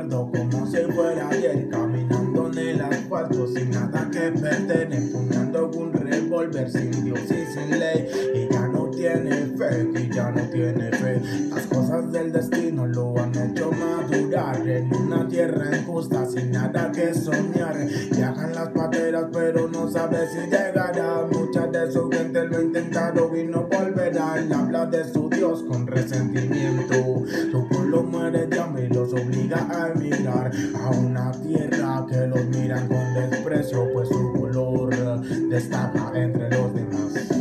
recuerdo como si fuera ayer Caminando en el asfalto sin nada que perder Empuñando un revólver sin Dios y sin ley Y ya no tiene fe, y ya no tiene fe. Las cosas del destino lo han hecho madurar En una tierra injusta sin nada que soñar. Viajan las pateras pero no sabe si llegará. Mucha de su gente lo ha intentado y no volverá. Él habla de su Dios con resentimiento obliga a emigrar a una tierra que los miran con desprecio, pues su color destapa entre los demás.